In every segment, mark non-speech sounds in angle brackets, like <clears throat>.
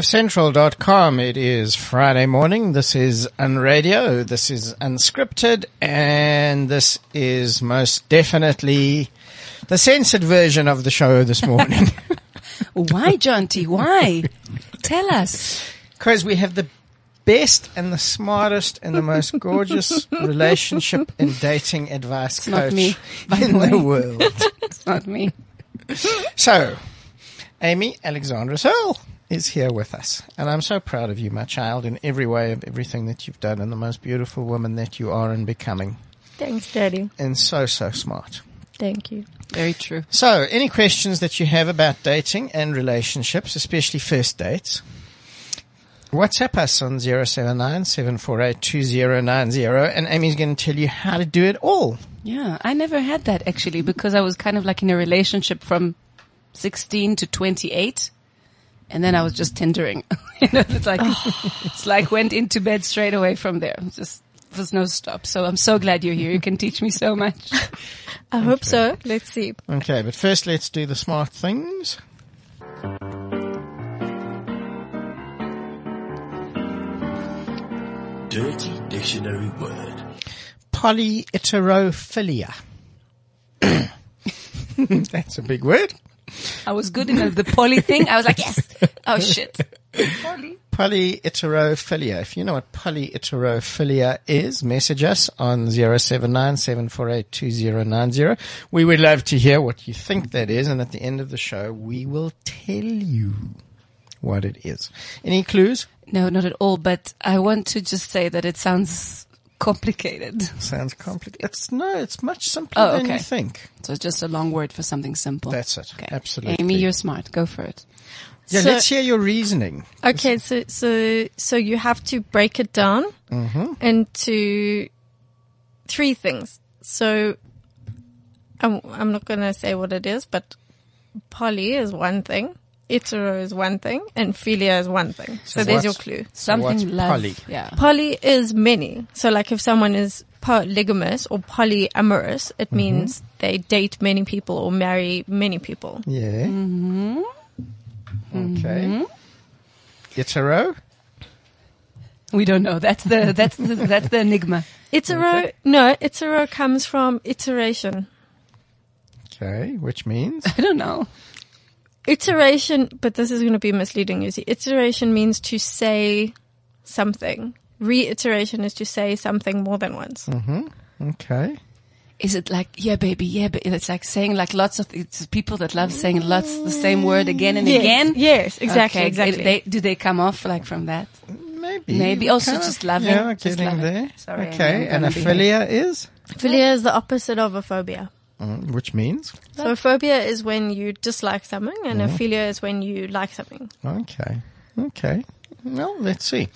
CliffCentral.com. It is Friday morning. This is Unradio. This is Unscripted. And this is most definitely the censored version of the show this morning. <laughs> <laughs> Why, John T? Why? Tell us. Because we have the best and the smartest and the most gorgeous relationship and dating advice not coach me, by the in the, world. <laughs> It's not me. So, Amy Alexandra Searle is here with us. And I'm so proud of you, my child, in every way of everything that you've done and the most beautiful woman that you are and becoming. Thanks, Daddy. And so, so smart. Thank you. Very true. So, any questions that you have about dating and relationships, especially first dates, WhatsApp us on 079 748 and Amy's going to tell you how to do it all. Yeah, I never had that actually because I was kind of like in a relationship from 16 to 28. And then I was just Tindering. <laughs> you know, it's like, it's like went into bed straight away from there. It's Just, there's no stop. So I'm so glad you're here. You can teach me so much. I hope so. Let's see. Okay, but first let's do the smart things. Dirty Dictionary Word. Polyheterophilia. <coughs> That's a big word. I was good in the, the poly thing. I was like, yes. Oh shit. Poly. Polyheterophilia. If you know what polyheterophilia is, message us on 079-748-2090. We would love to hear what you think that is, and at the end of the show, we will tell you what it is. Any clues? No, not at all. But I want to just say that it sounds complicated. Sounds complicated. It's no, it's much simpler Oh, than you think. So it's just a long word for something simple. That's it. Okay. Absolutely. Amy, you're smart. Go for it. Yeah, So- let's hear your reasoning. Okay, so so so you have to break it down mm-hmm. into three things. So I'm I'm not going to say what it is, but poly is one thing, hetero is one thing, and philia is one thing. So, there's your clue. Something what's love. poly? Yeah. Poly is many. So like if someone is polygamous or polyamorous, it means they date many people or marry many people. Yeah. Mm-hmm. Okay. Hetero? We don't know. That's the that's the, that's the enigma. Itero, no, itero comes from iteration. Okay, which means? I don't know. Iteration, but this is going to be misleading, you see. Iteration means to say something. Reiteration is to say something more than once. Mm-hmm. Okay. Is it like yeah, baby, yeah, but it's like saying like lots of it's people that love saying lots the same word again and Yes, again. Yes, exactly, Okay, exactly. They, do they come off like from that? Maybe. Maybe. Oh, also Kind of- just loving. Yeah, Just loving. there. Sorry, okay, I'm and a be- philia is? Philia is the opposite of a phobia. Mm, which means? So a phobia is when you dislike something and a philia is when you like something. Okay. Okay. Well, let's see.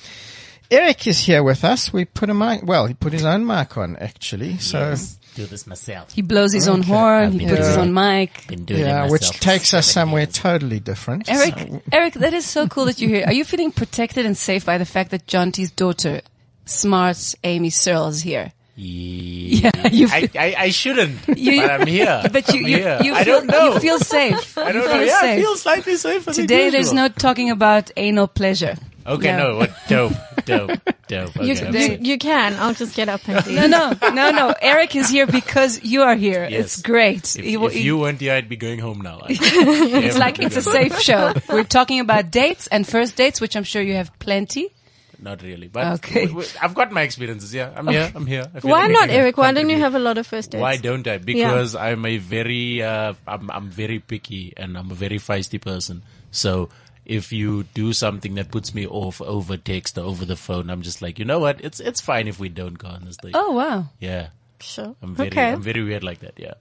Eric is here with us. We put a mic, well, he put his own mic on actually. So, Yes, do this myself. He blows his own horn. He been puts his own mic. Been doing it yeah, myself which takes us somewhere years. totally different. Eric, Eric, that is so cool that you're here. Are you feeling protected and safe by the fact that John T's daughter, smart Amy Searle, is here? Yeah, <laughs> you I, feel- I, I shouldn't, <laughs> You- but I'm here. <laughs> But you, you, here. you I feel, don't know. you feel safe. I don't know. feel Yeah, I feel slightly safer than Today there's no talking about anal pleasure. Okay, No. no, what? Dope, dope, dope. Okay, You, I'm you, can. I'll just get up and leave. No, no, no, no. Eric is here because you are here. Yes. It's great. If, He will- if you weren't here, I'd be going home now. it's like it's a safe show. We're talking about dates and first dates, which I'm sure you have plenty. Not really. But Okay. w- w- I've got my experiences. Yeah, I'm here. I'm here. Why not, Eric? Why don't you have a lot of first dates? Why don't I? Because I'm a very, uh, I'm, I'm very picky and I'm a very feisty person. So if you do something that puts me off over text or over the phone, I'm just like, you know what? It's, it's fine if we don't go on this date. Oh wow. Yeah. Sure. I'm very, okay. I'm very weird like that. Yeah.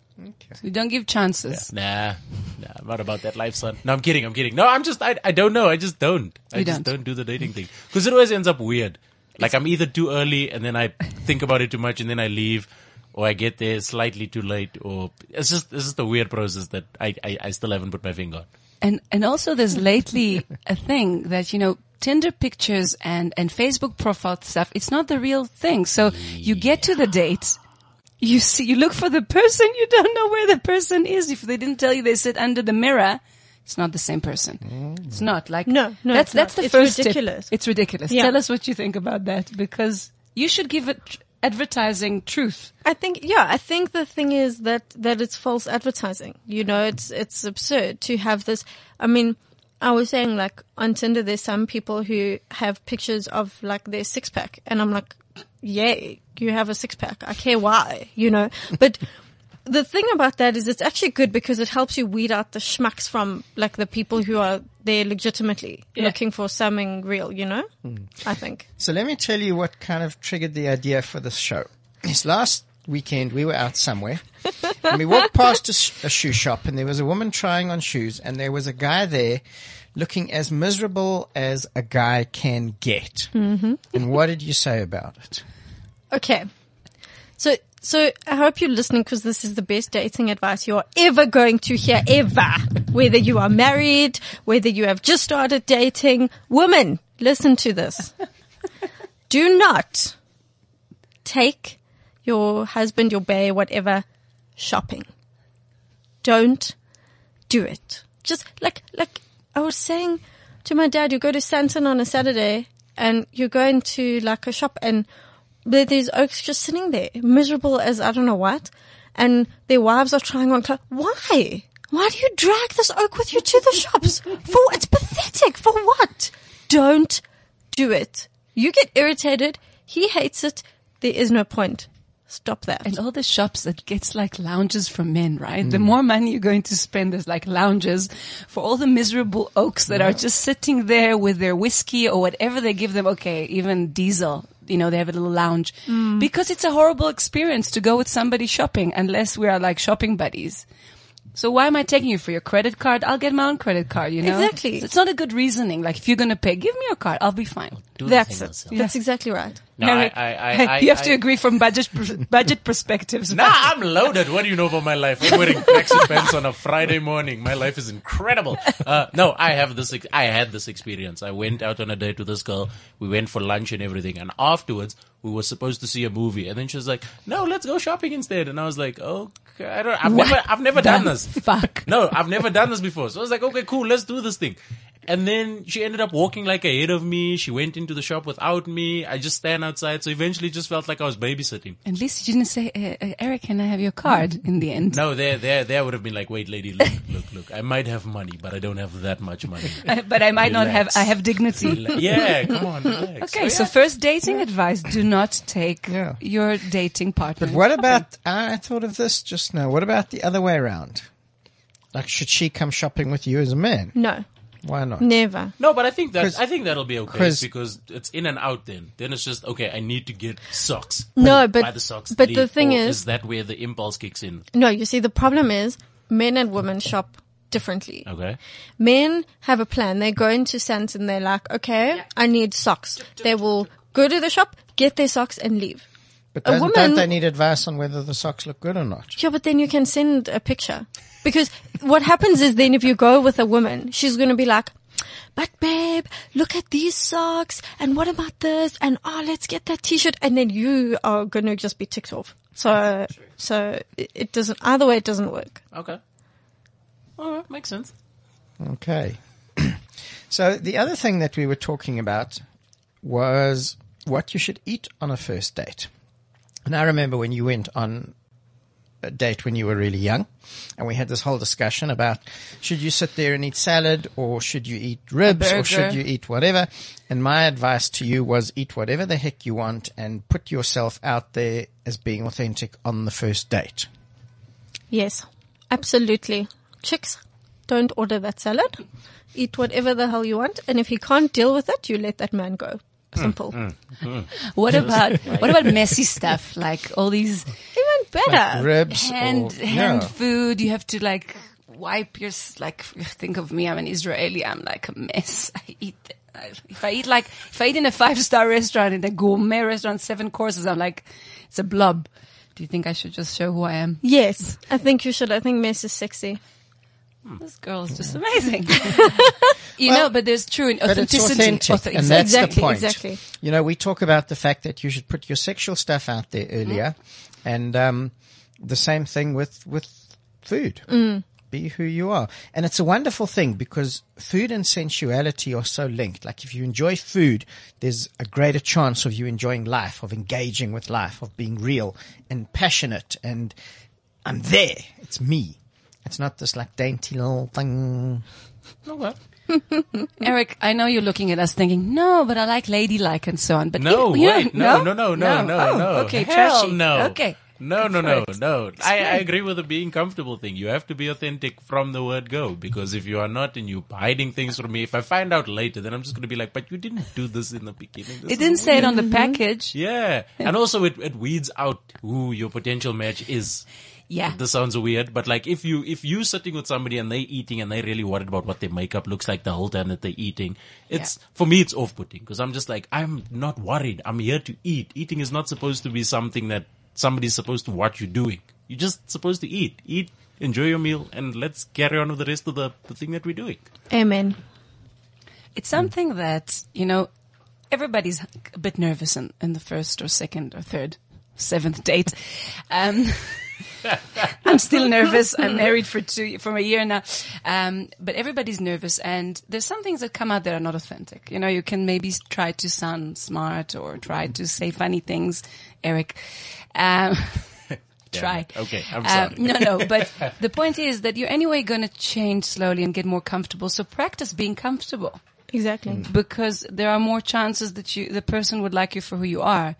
So you don't give chances. Nah, nah, I'm not about that life, son. No, I'm kidding. I'm kidding. No, I'm just, I, I don't know. I just don't. I You just don't. don't. do the dating thing. Cause it always ends up weird. Like I'm either too early and then I think about it too much and then I leave or I get there slightly too late or it's just, it's just a weird process that I, I, I still haven't put my finger on. And and also there's lately a thing that you know Tinder pictures and and Facebook profile stuff. It's not the real thing. So you get to the date. You see, you look for the person. You don't know where the person is. If they didn't tell you they sit under the mirror, it's not the same person. Mm. It's not like No, no, That's that's not. the It's first tip. ridiculous. It's ridiculous. Yeah. Tell us what you think about that because you should give it advertising truth. I think, yeah, I think the thing is that, that it's false advertising. You know, it's, it's absurd to have this. I mean, I was saying like on Tinder, there's some people who have pictures of like their six pack and I'm like, yay, you have a six pack. I care why, you know, but the thing about that is it's actually good because it helps you weed out the schmucks from like the people who are there legitimately Yeah. looking for something real, you know, hmm. I think. So let me tell you what kind of triggered the idea for this show. This last weekend we were out somewhere and we walked past a, sh- a shoe shop and there was a woman trying on shoes and there was a guy there looking as miserable as a guy can get. Mm-hmm. And what did you say about it? Okay. So, so I hope you're listening because this is the best dating advice you're ever going to hear ever. Whether you are married, whether you have just started dating, women, listen to this. Do not take your husband, your bae, whatever, shopping. Don't do it. Just like, like I was saying to my dad, you go to Sandton on a Saturday and you're going to like a shop and there- there's okes just sitting there, miserable as I don't know what, and their wives are trying on clothes. Why? Why do you drag this oke with you to the shops? For it's pathetic. For what? Don't do it. You get irritated. He hates it. There is no point. Stop that. And all the shops that gets like lounges for men, right? The mm. more money you're going to spend as like lounges for all the miserable okes that are just sitting there with their whiskey or whatever they give them. Okay, even diesel, you know, they have a little lounge mm. because it's a horrible experience to go with somebody shopping unless we are like shopping buddies. So why am I taking you for your credit card? I'll get my own credit card, you know? Exactly. So it's not a good reasoning. Like if you're going to pay, give me your card. I'll be fine. Do the That's thing it. yourself. That's exactly right. No, I, I, I, I, you have to agree from budget <laughs> budget perspectives. Nah, I'm loaded. What do you know about my life? I'm wearing tracksuit pants on a Friday morning. My life is incredible. Uh, no, I have this. Ex- I had this experience. I went out on a date with this girl. We went for lunch and everything, and afterwards we were supposed to see a movie, and then she was like, "No, let's go shopping instead." And I was like, "Okay, I don't. I've What never, I've never done this. fuck? No, I've never done this before. So I was like, okay, cool, let's do this thing. And then she ended up walking like ahead of me. She went into the shop without me. I just stand outside. So eventually it just felt like I was babysitting. At least you didn't say, uh, uh, Eric, can I have your card in the end? No, there, there, there would have been like, wait, lady, look, <laughs> look, look. I might have money, but I don't have that much money. <laughs> but I might not have, I have dignity. Rela- yeah, come on, relax. <laughs> Okay, so first dating advice, do not take Yeah. your dating partner. But what about, I thought of this just now. What about the other way around? Like, should she come shopping with you as a man? No, Why not? never. No, but I think that 'Cause- I think that'll be okay 'cause- because it's in and out. Then, then it's just okay. I need to get socks. No, Buy but the socks. but the leave. thing Or is, is that where the impulse kicks in? no. You see, the problem is men and women shop differently. Okay. Men have a plan. They go into Santa and they're like, okay, I need socks. They will go to the shop, get their socks and leave. But A doesn't, woman- don't they need advice on whether the socks look good or not? Yeah, but then you can send a picture. Because what happens is then if you go with a woman, she's going to be like, but babe, look at these socks and what about this? And oh, let's get that t-shirt. And then you are going to just be ticked off. So, so it, it doesn't, either way, it doesn't work. Okay. All right, makes sense. Okay. <clears throat> so the other thing that we were talking about was what you should eat on a first date. And I remember when you went on a date when you were really young, and we had this whole discussion about should you sit there and eat salad or should you eat ribs or should you eat whatever. And my advice to you was eat whatever the heck you want and put yourself out there as being authentic on the first date. Yes, absolutely. Chicks, don't order that salad. Eat whatever the hell you want. And if you can't deal with it, you let that man go. Mm, Simple. Mm, mm. <laughs> What about <laughs> what about messy stuff like all these Even better. Ribs hand or, hand yeah. food? You have to like wipe your like. <laughs> Think of me. I'm an Israeli. I'm like a mess. I eat. If I eat like if I eat in a five star restaurant in a gourmet restaurant, seven courses, I'm like it's a blob. Do you think I should just show who I am? yes, I think you should. I think mess is sexy. Hmm. This girl is just amazing. <laughs> you know, but there's true But it's authenticity. authentic, and that's Exactly, the point. exactly. You know, we talk about the fact that you should put your sexual stuff out there mm-hmm. earlier, and um, the same thing with with food. Mm. Be who you are, and it's a wonderful thing because food and sensuality are so linked. Like if you enjoy food, there's a greater chance of you enjoying life, of engaging with life, of being real and passionate. And I'm there. It's me. It's not this like dainty little thing. <laughs> Eric, I know you're looking at us thinking, no, but I like ladylike and so on. But No, you- you wait, don't- no, no, no, no, no, Oh, no. Okay, Hell trashy. no. Okay. No, no, for no, it. no. I, I agree with the being comfortable thing. You have to be authentic from the word go because if you are not and you're hiding things from me, if I find out later, then I'm just going to be like, but you didn't do this in the beginning. This It is didn't say it on the package. Yeah. And also it, it weeds out who your potential match is. Yeah. This sounds weird, but like if you, if you sitting with somebody and they eating and they really worried about what their makeup looks like the whole time that they're eating, it's, for me, it's off-putting because I'm just like, I'm not worried. I'm here to eat. Eating is not supposed to be something that somebody's supposed to watch you doing. You're just supposed to eat, eat, enjoy your meal and let's carry on with the rest of the, the thing that we're doing. Amen. It's something that, you know, everybody's a bit nervous in, in the first or second or third, seventh date. Um, <laughs> <laughs> I'm still nervous. I'm married for two, for a year now. Um, but everybody's nervous and there's some things that come out that are not authentic. You know, you can maybe try to sound smart or try to say funny things, Eric. Um, <laughs> try. Okay, I'm Uh, sorry. no, no, but <laughs> the point is that you're anyway going to change slowly and get more comfortable. So practice being comfortable Exactly. because there are more chances that you, the person would like you for who you are.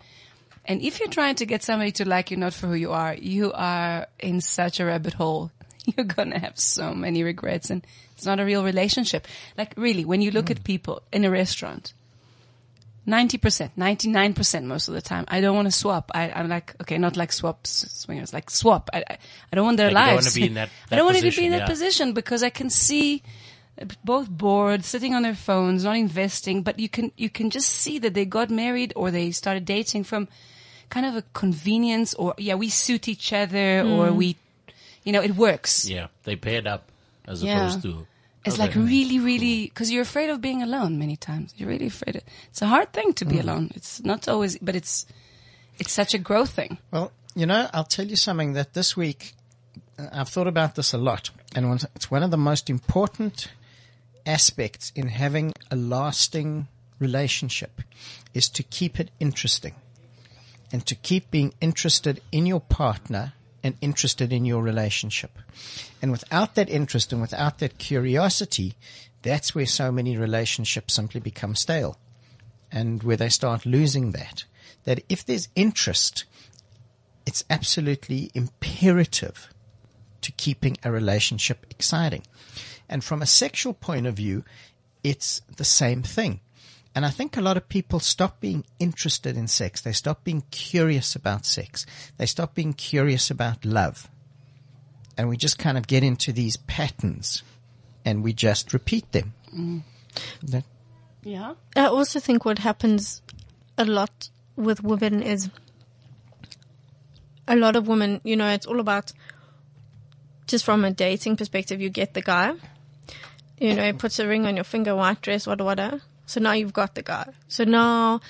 And if you're trying to get somebody to like you not for who you are, you are in such a rabbit hole. <laughs> You're gonna have so many regrets and it's not a real relationship. Like really, when you look at people in a restaurant, 90%, 99% most of the time, I don't want to swap. I, I'm like, okay, not like swap swingers, like swap. I, I, I don't want their Like, you don't be in that- <laughs> I don't want to be in that yeah. position because I can see uh, both bored, sitting on their phones, not investing, but you can, you can just see that they got married or they started dating from kind of a convenience or, yeah, we suit each other or we, you know, it works. Yeah. They paired up as Yeah. opposed to. It's Okay. like really, really, cause you're afraid of being alone many times. You're really afraid. Of, it's a hard thing to be alone. It's not always, but it's, it's such a growth thing. Well, you know, I'll tell you something that this week uh, I've thought about this a lot, and it's one of the most important aspects in having a lasting relationship is to keep it interesting and to keep being interested in your partner and interested in your relationship. And without that interest and without that curiosity, that's where so many relationships simply become stale and where they start losing that. That if there's interest, it's absolutely imperative to keeping a relationship exciting. And from a sexual point of view, it's the same thing. And I think a lot of people stop being interested in sex. They stop being curious about sex. They stop being curious about love. And we just kind of get into these patterns and we just repeat them. Mm. That- Yeah. I also think what happens a lot with women is a lot of women, you know, it's all about just from a dating perspective, you get the guy, you know, he puts a ring on your finger, white dress, whatever, whatever. So now you've got the guy. So now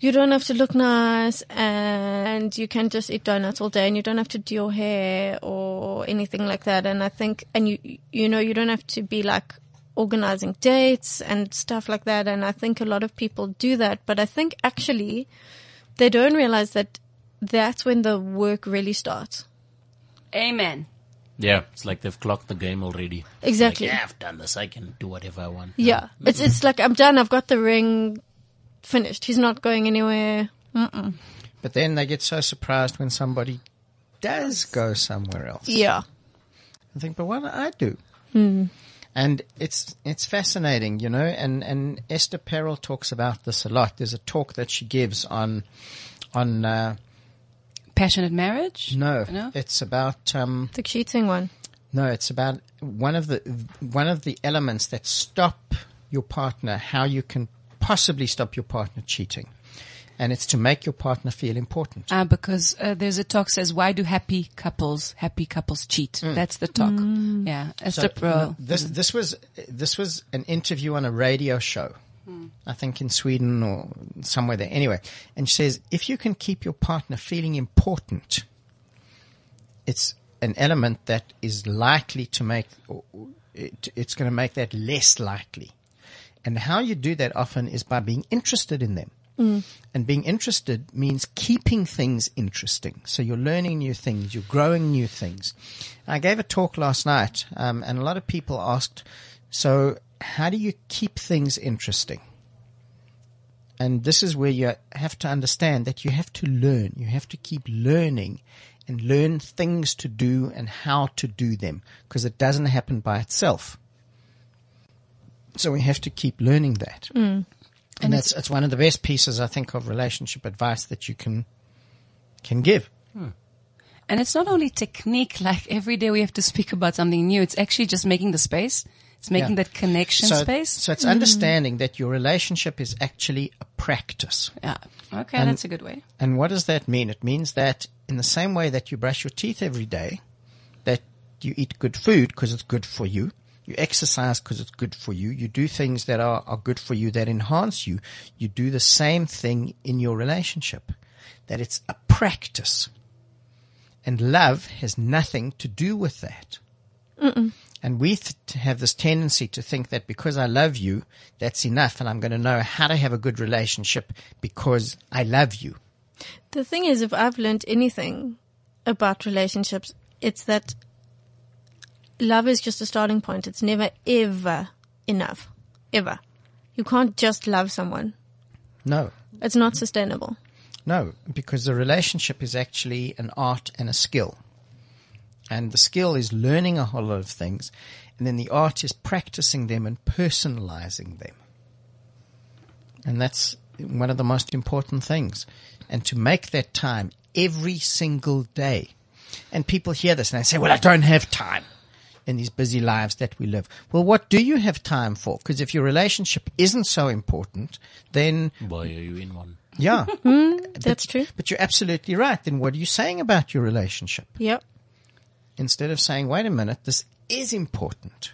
you don't have to look nice and you can just eat donuts all day and you don't have to do your hair or anything like that. And I think, and you, you know, you don't have to be like organizing dates and stuff like that. And I think a lot of people do that, but I think actually they don't realize that that's when the work really starts. Amen. Yeah, it's like they've clocked the game already. Exactly. Like, yeah, I've done this. I can do whatever I want. Yeah. It's, it's like, I'm done. I've got the ring finished. He's not going anywhere. But then they get so surprised when somebody does go somewhere else. Yeah. I think, but what do I do? And it's it's fascinating, you know. And and Esther Perel talks about this a lot. There's a talk that she gives on on uh, Passionate marriage? no, No? it's about um, The cheating one. no, it's about one of the one of the elements that stop your partner. How you can possibly stop your partner cheating, and it's to make your partner feel important. Uh, because uh, there's a talk says, why do happy couples, happy couples cheat? That's the talk. Yeah. Esther So, Perel. no, this this was this was an interview on a radio show, I think in Sweden or somewhere there. Anyway, and she says if you can keep your partner feeling important, it's an element that is likely to make it, it's going to make that less likely. And how you do that often is by being interested in them. And being interested means keeping things interesting. So you're learning new things, you're growing new things. I gave a talk last night, um, and a lot of people asked, so how do you keep things interesting? And this is where you have to understand that you have to learn. You have to keep learning and learn things to do and how to do them because it doesn't happen by itself. So we have to keep learning that. Mm. And, that's, it's one of the best pieces, I think, of relationship advice that you can, can give. Hmm. And it's not only technique, like every day we have to speak about something new. It's actually just making the space. It's making Yeah. that connection So, space. so it's mm-hmm. understanding that your relationship is actually a practice. yeah. Okay. and- that's a good way. And what does that mean? It means that in the same way that you brush your teeth every day, that you eat good food because it's good for you, you exercise because it's good for you, you do things that are, are good for you that enhance you, you do the same thing in your relationship. That it's a practice. And love has nothing to do with that. And we th- have this tendency to think that because I love you, that's enough and I'm going to know how to have a good relationship because I love you. The thing is, if I've learned anything about relationships, it's that love is just a starting point. It's never ever enough. Ever. You can't just love someone. No, It's not sustainable. no, because the relationship is actually an art and a skill. And the skill is learning a whole lot of things. And then the art is practicing them and personalizing them. And that's one of the most important things. And to make that time every single day. And people hear this and they say, well, I don't have time in these busy lives that we live. Well, what do you have time for? Because if your relationship isn't so important, then why are you in one. yeah. Hmm, that's true. But you're absolutely right. Then what are you saying about your relationship? Yep. Instead of saying, wait a minute, this is important.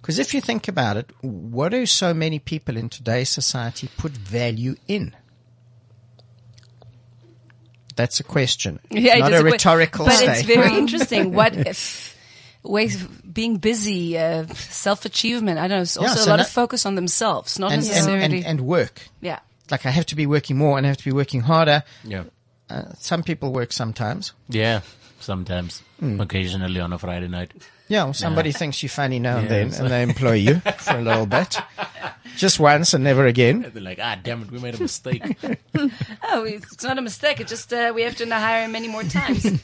Because if you think about it, what do so many people in today's society put value in? That's a question. <laughs> Yeah, it not is a rhetorical. retical But statement. it's very interesting. What <laughs> if ways of being busy, uh, self achievement? I don't know. It's also Yeah, a lot no- of focus on themselves, not and, and, necessarily. and, and work. yeah. Like I have to be working more and I have to be working harder. Yeah. Uh, some people work sometimes. Yeah. Sometimes. Occasionally on a Friday night. Yeah, well, somebody thinks you're funny now and Yeah, then, so- and they employ you for a little bit. <laughs> Just once and never again. They're like, ah, damn it, we made a mistake. <laughs> Oh, it's not a mistake. It's just uh, we have to now hire him many more times. <laughs>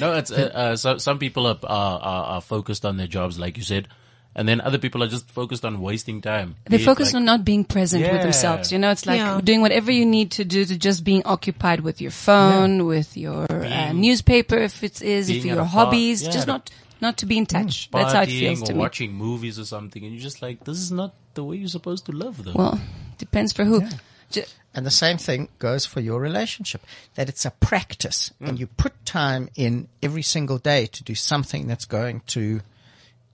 no, it's uh, uh, so some people are, are are are focused on their jobs, like you said, and then other people are just focused on wasting time. they Be it focus like- on not being present with themselves. You know, it's like Yeah. doing whatever you need to do to just being occupied with your phone, with your uh, newspaper, if it is, if being your a bar- hobbies, yeah, just not not to be in touch. That's how it feels to or me. watching movies or something, and you're just like, this is not the way you're supposed to love, though. Well, depends for who. Ju- And the same thing goes for your relationship, that it's a practice and you put time in every single day to do something that's going to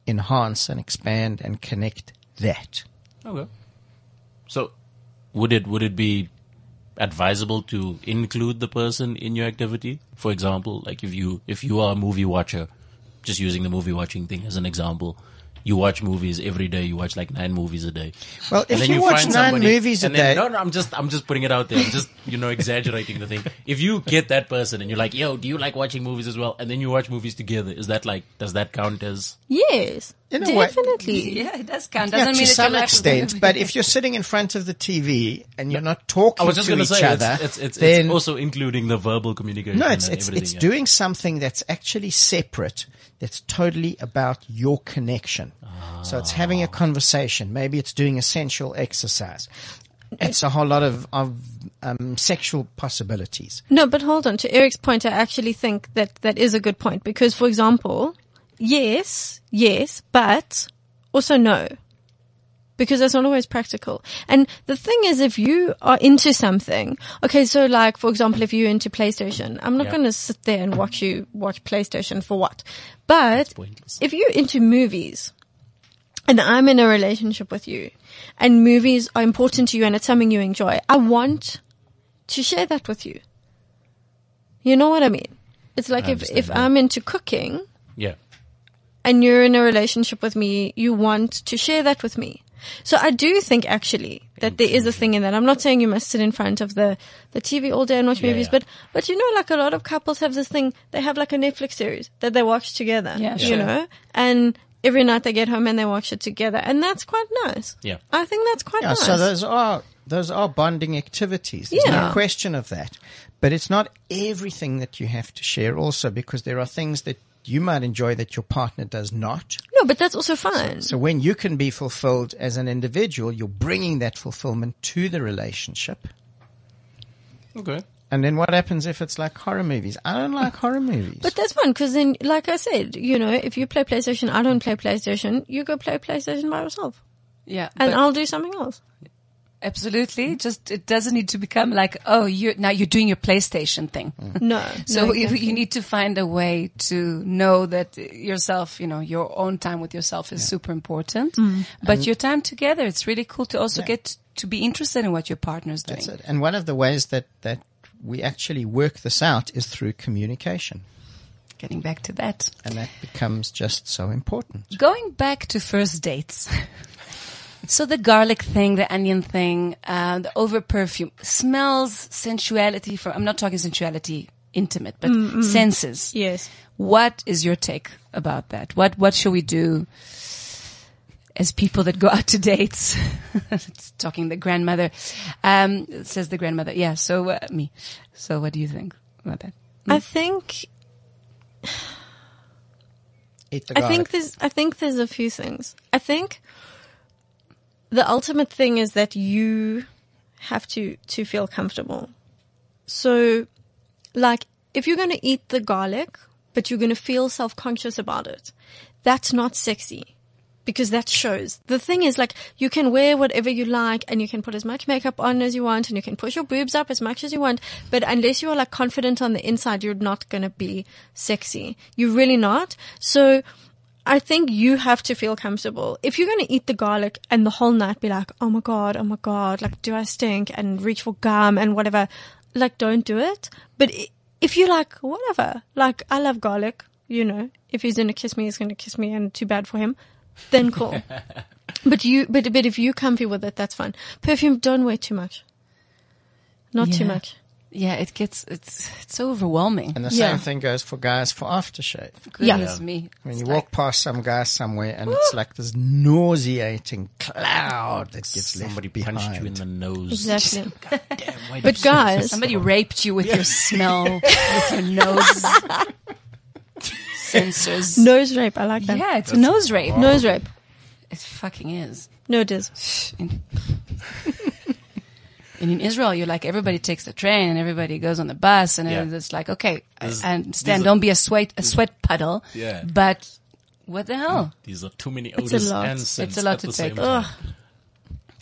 enhance and expand and connect that. Okay. So, would it would it be advisable to include the person in your activity? For example, like if you if you are a movie watcher, just using the movie watching thing as an example, you watch movies every day. You watch like nine movies a day. Well, And if then you watch find nine somebody- movies a then- day- no, no, I'm just, I'm just putting it out there. I'm just, you know, exaggerating the thing. If you get that person and you're like, yo, do you like watching movies as well? And then you watch movies together, is that like, does that count as? Yes, In a way- definitely. Yeah, it does count. Yeah, Doesn't to mean that some your extent, but if <laughs> you're sitting in front of the TV and you're not talking I was just to going each to say, other, it's, it's, it's, then it's also including the verbal communication. no, it's and it's everything, it's yeah. doing something that's actually separate. That's totally about your connection. So it's having a conversation. Maybe it's doing a sensual exercise. It's a whole lot of of um, sexual possibilities. No, but hold on. To Eric's point, I actually think that that is a good point because, for example, yes, yes, but also no. Because that's not always practical. And the thing is, if you are into something, okay, so like, for example, if you're into PlayStation, I'm not Yeah. going to sit there and watch you watch PlayStation for what? But if you're into movies, and I'm in a relationship with you, and movies are important to you and it's something you enjoy, I want to share that with you. You know what I mean? It's like I if, if that. I'm into cooking Yeah. And you're in a relationship with me, you want to share that with me. So I do think actually that there is a thing in that. I'm not saying you must sit in front of the, the TV all day and watch Yeah, movies, yeah. but, but you know, like a lot of couples have this thing, they have like a Netflix series that they watch together. Yeah, You sure. know? And every night they get home and they watch it together. And that's quite nice. Yeah. I think that's quite Yeah, nice. so those are those are bonding activities. There's Yeah. no question of that. But it's not everything that you have to share also because there are things that you might enjoy that your partner does not. no, but that's also fun. So when you can be fulfilled as an individual, you're bringing that fulfillment to the relationship. Okay. And then what happens if it's like horror movies? I don't like horror movies. But that's fun because then, like I said, you know, if you play PlayStation, I don't play PlayStation, you go play PlayStation by yourself. yeah, And but I'll do something else. Absolutely. Just it doesn't need to become like, oh, you now you're doing your PlayStation thing. <laughs> No. So no, you, exactly. you need to find a way to know that yourself, you know, your own time with yourself is super important. Mm. But your time together, it's really cool to also get to be interested in what your partner's doing. That's it. And one of the ways that, that we actually work this out is through communication. Getting back to that. And that becomes just so important. Going back to first dates. <laughs> So the garlic thing, the onion thing, uh, the over perfume smells sensuality For I'm not talking sensuality intimate, but senses. Yes. What is your take about that? What, what should we do as people that go out to dates? <laughs> It's talking the grandmother, um, says the grandmother. Yeah. So, uh, me. So what do you think about that? I think, Eat the I think there's, I think there's a few things. I think the ultimate thing is that you have to, to feel comfortable. So, like, if you're going to eat the garlic, but you're going to feel self-conscious about it, that's not sexy. Because that shows. The thing is, like, you can wear whatever you like and you can put as much makeup on as you want and you can push your boobs up as much as you want. But unless you are like confident on the inside, you're not going to be sexy. You're really not. So I think you have to feel comfortable. If you're going to eat the garlic and the whole night be like, oh my God, oh my God, like, do I stink and reach for gum and whatever, like, don't do it. But if you're like, whatever, like, I love garlic, you know, if he's going to kiss me, he's going to kiss me and too bad for him, then cool. <laughs> but you, but, but if you're comfy with it, that's fine. Perfume, don't wear too much. Not too much. Yeah. It gets, it's, it's so overwhelming. And the Yeah. same thing goes for guys for aftershave. Goodness Yeah. me. When It's you like- walk past some guy somewhere and it's like this nauseating cloud that gets Somebody left behind. punched you in the nose. Exactly. Damn, why <laughs> But did you say guys, Somebody raped you with your smell, <laughs> with your nose sensors. nose rape, I like that. yeah, it's a nose rape. Nose rape. It fucking is. No, it is. <sighs> In, and in Israel, you're like everybody takes the train and everybody goes on the bus, and Yeah. it's like okay, This- I understand. Don't be a sweat a sweat puddle. Yeah. But what the hell? Mm. These are too many It's a odors lot. and It's scents a lot at to the take. same time.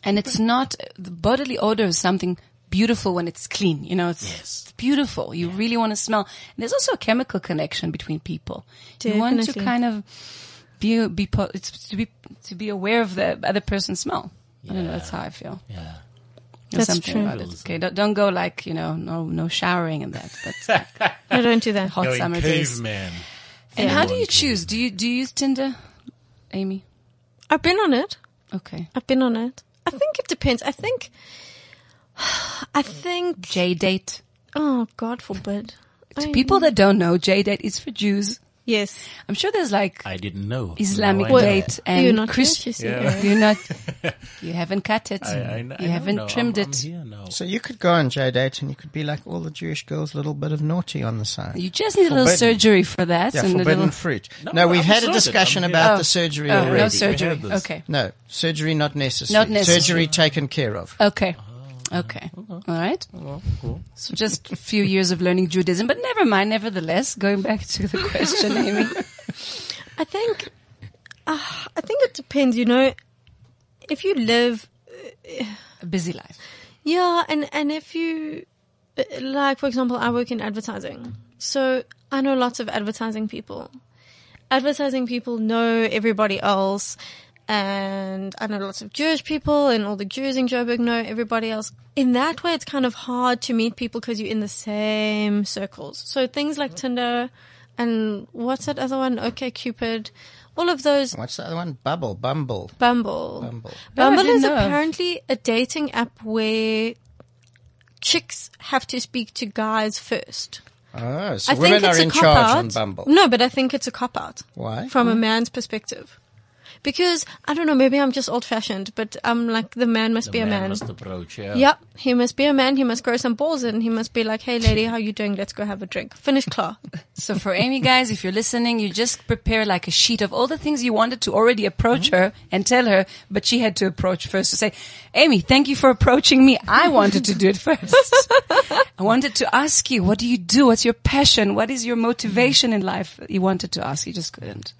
And it's not the bodily odor is something beautiful when it's clean. You know, it's, Yes. it's beautiful. You really want to smell. And there's also a chemical connection between people. Definitely. You want to kind of be be po- it's to be to be aware of the other person's smell. Yeah. I don't know. That's how I feel. Yeah. There's That's something true. about. Okay, don't, don't go like you know, no no showering and that. That's <laughs> like No, don't do that. hot Going summer days. caveman. And how do you choose? Do you do you use Tinder, Amy? I've been on it. Okay. I've been on it. I think it depends. I think, I think, J date. oh, God forbid. To I- people that don't know, J date is for Jews. Yes. I'm sure there's like I didn't know. Islamic Now I know. date and You're not Chris- Jewish, You yeah. You're not. You haven't cut it. I, I, I you know haven't now. trimmed I'm, it. I'm here now. So you could go on J date and you could be like all the Jewish girls, a little bit of naughty on the side. You just need a little surgery for that. Yeah, and a forbidden little, fruit. No, No, we've I'm had a discussion about here. the surgery oh, already. no surgery. Okay. No, surgery not necessary. Not necessary. Surgery taken care of. Okay. Uh-huh. Okay. All right. Cool. So just a few years of learning Judaism, but never mind. Nevertheless, going back to the question, <laughs> Amy. I think, uh, I think it depends, you know, if you live, A busy life. yeah, and, and if you, uh, like, for example, I work in advertising. So I know lots of advertising people. Advertising people know everybody else. And I know lots of Jewish people and all the Jews in Joburg know everybody else. In that way, it's kind of hard to meet people because you're in the same circles. So things like Tinder and what's that other one? OkCupid. All of those What's the other one? Bubble, Bumble. Bumble. Bumble. Bumble didn't is know. apparently a dating app where chicks have to speak to guys first. Oh, so I women think it's are a in cop charge out. on Bumble. No, but I think it's a cop out Why? from a hmm. man's perspective. Because I don't know, maybe I'm just old fashioned, but I'm like the man must The be a man man. must approach. Yeah. Yep, he must be a man. He must grow some balls and he must be like, "Hey, lady, how you doing? Let's go have a drink." Finish, klar. <laughs> So for Amy, guys, if you're listening, you just prepare like a sheet of all the things you wanted to already approach her and tell her, but she had to approach first to say, Amy, thank you for approaching me. I wanted to do it first. I wanted to ask you, what do you do? What's your passion? What is your motivation in life? You wanted to ask, you just couldn't.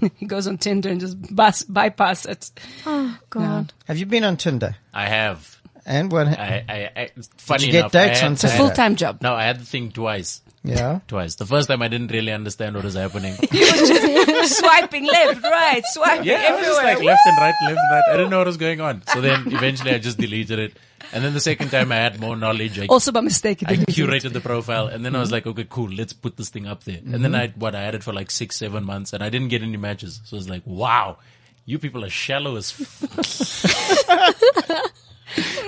<laughs> he goes on Tinder and just bus, bypass it. Oh God. Have you been on Tinder? I have. And what? I, I, I funny you get enough, I dates had- on It's a Tinder? I had- full-time job. No, I had the thing twice. Yeah. <laughs> Twice. The first time I didn't really understand what was happening. <laughs> swiping left, right, swiping Yeah, I was just everywhere. like left and right, left and right. I didn't know what was going on. So then eventually I just deleted it. And then the second time I had more knowledge. I, also by mistake. I curated the profile and then I was like, okay, cool, let's put this thing up there. And then mm-hmm. I, what, I had it for like six, seven months and I didn't get any matches. So I was like, wow, you people are shallow as f- <laughs>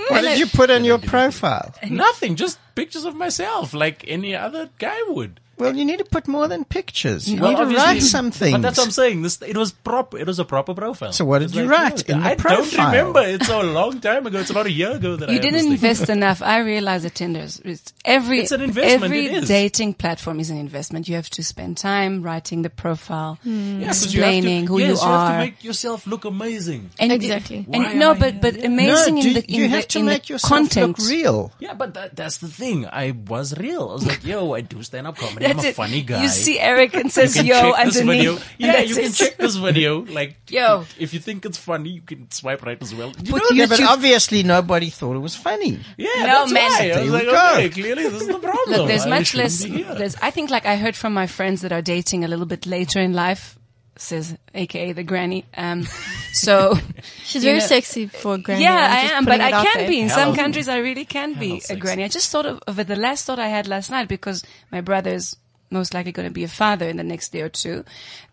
What did you put on your profile? nothing, just pictures of myself like any other guy would. Well, you need to put more than pictures. You Well, need to write something. But that's what I'm saying. This, it was proper, it was a proper profile. So what did you like, write yeah, in the I don't remember. It's a long time ago. It's about a year ago that You had didn't invest enough. I realize that Tinder is it's every It's an investment, every it is. dating platform is an investment. You have to spend time writing the profile, Yeah, 'cause you have to- explaining who yes, you you have to make yourself look amazing. and Exactly. And no, but but no, amazing do in the in you the, have to in make yourself content. look real. Yeah, but that, that's the thing. I was real. I was like, yo, I do stand up comedy. I'm That's a it. funny guy. You see Eric and says can yo check this underneath. video. Yeah, that's you can it. check this video. Like, Yo. if you think it's funny, you can swipe right as well. You Put know, you- Yeah, but obviously nobody thought it was funny. yeah, No, that's man. why. I was like, okay, clearly this is the <laughs> problem. Look, there's I much less. There's, I think, like I heard from my friends that are dating a little bit later in life, says AKA the granny. Um, so <laughs> She's very know- sexy for a granny. Yeah, I'm I just am, but I can there. be. In Hell, some countries, I really can be hell a granny. I just thought of, of it. The last thought I had last night because my brother's most likely going to be a father in the next day or two,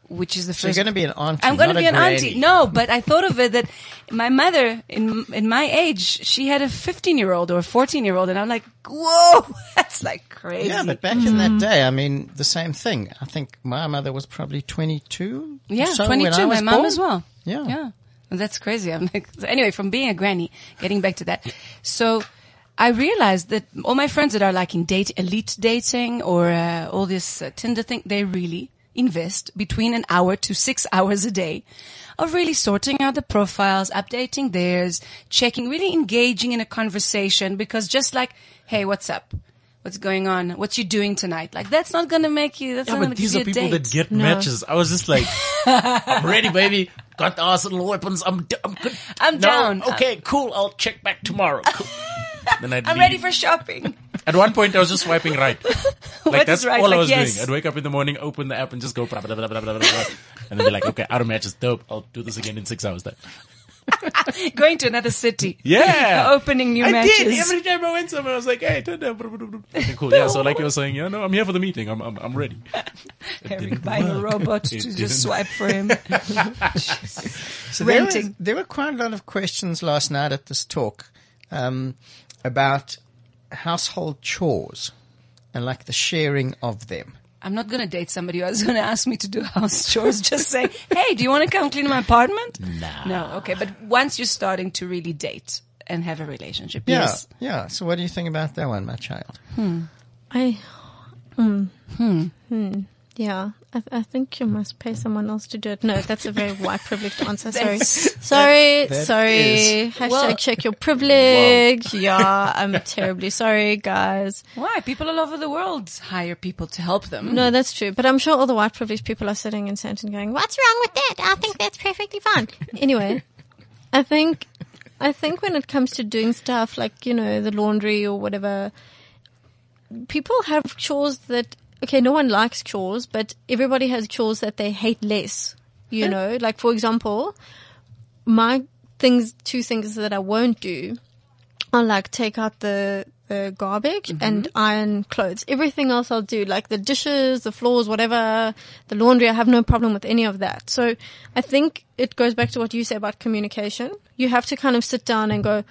which is the So you're first. going to be an auntie. I'm going to be an granny. auntie. No, but I thought of it that my mother in in my age, she had a 15 year old or a 14 year old, and I'm like, whoa, <laughs> that's like crazy. Yeah, but back in that day, I mean, the same thing. I think my mother was probably 22. or Yeah, so when 22. I My mom born. as well. Yeah. Yeah. And that's crazy. I'm like, so <laughs> anyway, from being a granny, getting back to that. So I realized that all my friends that are like in date, elite dating or uh, all this uh, Tinder thing, they really invest between an hour to six <laughs> hours a day of really sorting out the profiles, updating theirs, checking, really engaging in a conversation because just like, hey, what's up? What's going on? What you doing tonight? Like that's not gonna make you. That's Yeah, not but gonna these give are you a people date. that get matches. I was just like, <laughs> I'm ready, baby. Got the arsenal weapons. I'm, d- I'm good. I'm No, down. Okay, cool. I'll check back tomorrow. Cool. <laughs> then I'd I'm leave. ready for shopping. At one point, I was just swiping right. <laughs> Like What that's is right? all I was yes. doing. I'd wake up in the morning, open the app, and just go blah, blah, blah, blah, blah, blah, blah, and then be like, okay, out of matches, dope. I'll do this again in six hours. Then. <laughs> Going to another city. Yeah, <laughs> Opening new I matches. did every time I went somewhere. I was like, hey, turn down. blah, blah, blah, blah. Okay, cool. Yeah. So like you were saying, yeah, no, I'm here for the meeting. I'm, I'm, I'm ready. Eric didn't buying a robot It to didn't. just swipe for him. So there, was, there were quite a lot of questions last night at this talk um, about household chores and like the sharing of them. I'm not going to date somebody who's going to ask me to do house <laughs> chores. Just say, hey, do you want to come clean my apartment? Nah. No, okay. But once you're starting to really date and have a relationship, Yeah, yes. yeah. So what do you think about that one, my child? Hmm. I, mm, hmm, yeah. I, I think you must pay someone else to do it. No, that's a very <laughs> white privileged answer. Sorry, <laughs> sorry, that sorry. is- Hashtag Well- check your privilege. <laughs> Yeah, I'm terribly sorry, guys. Why? People all over the world hire people to help them. No, that's true. But I'm sure all the white privileged people are sitting in Sandton going, "What's wrong with that? I think that's perfectly fine." anyway, I think, I think when it comes to doing stuff like you know the laundry or whatever, people have chores that okay, no one likes chores, but everybody has chores that they hate less. You know, like for example, my things, two things that I won't do are like take out the the garbage mm-hmm. and iron clothes. Everything else I'll do, like the dishes, the floors, whatever, the laundry. I have no problem with any of that. So I think it goes back to what you say about communication. You have to kind of sit down and go,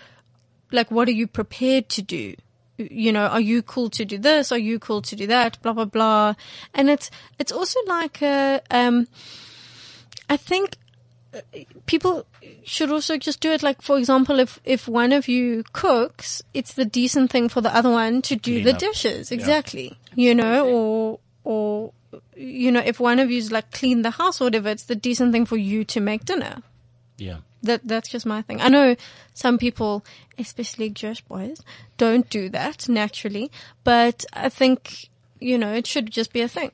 like, what are you prepared to do? You know, are you cool to do this? Are you cool to do that? Blah blah blah. And it's it's also like a um. I think uh, people should also just do it like for example if if one of you cooks it's the decent thing for the other one to do Clean the up. dishes exactly you know or or you know if one of you's like clean the house or whatever it's the decent thing for you to make dinner Yeah. That that's just my thing. I know some people, especially Jewish boys, don't do that naturally, but I think you know it should just be a thing.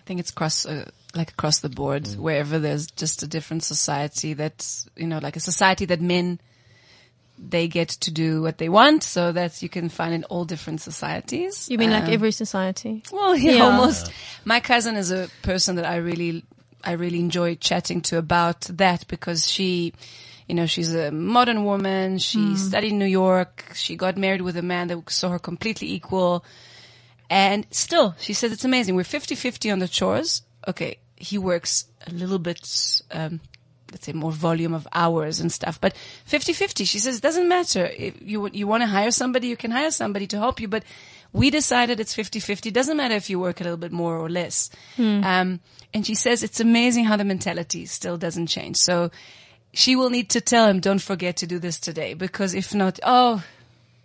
I think it's cross, uh, like across the board, wherever there's just a different society that's, you know, like a society that men, they get to do what they want. So that you can find in all different societies. You mean like Um, every society? Well, <laughs> yeah, Yeah. almost. My cousin is a person that I really, I really enjoy chatting to about that because she, you know, she's a modern woman. She studied in New York. She got married with a man that saw her completely equal. And still, she says it's amazing. We're 50-50 on the chores. Okay. He works a little bit, um, let's say more volume of hours and stuff, but 50-50. She says it doesn't matter. If you, you want to hire somebody, you can hire somebody to help you, but we decided it's 50-50. Doesn't matter if you work a little bit more or less. Um, and she says it's amazing how the mentality still doesn't change. So she will need to tell him, don't forget to do this today, because if not, oh,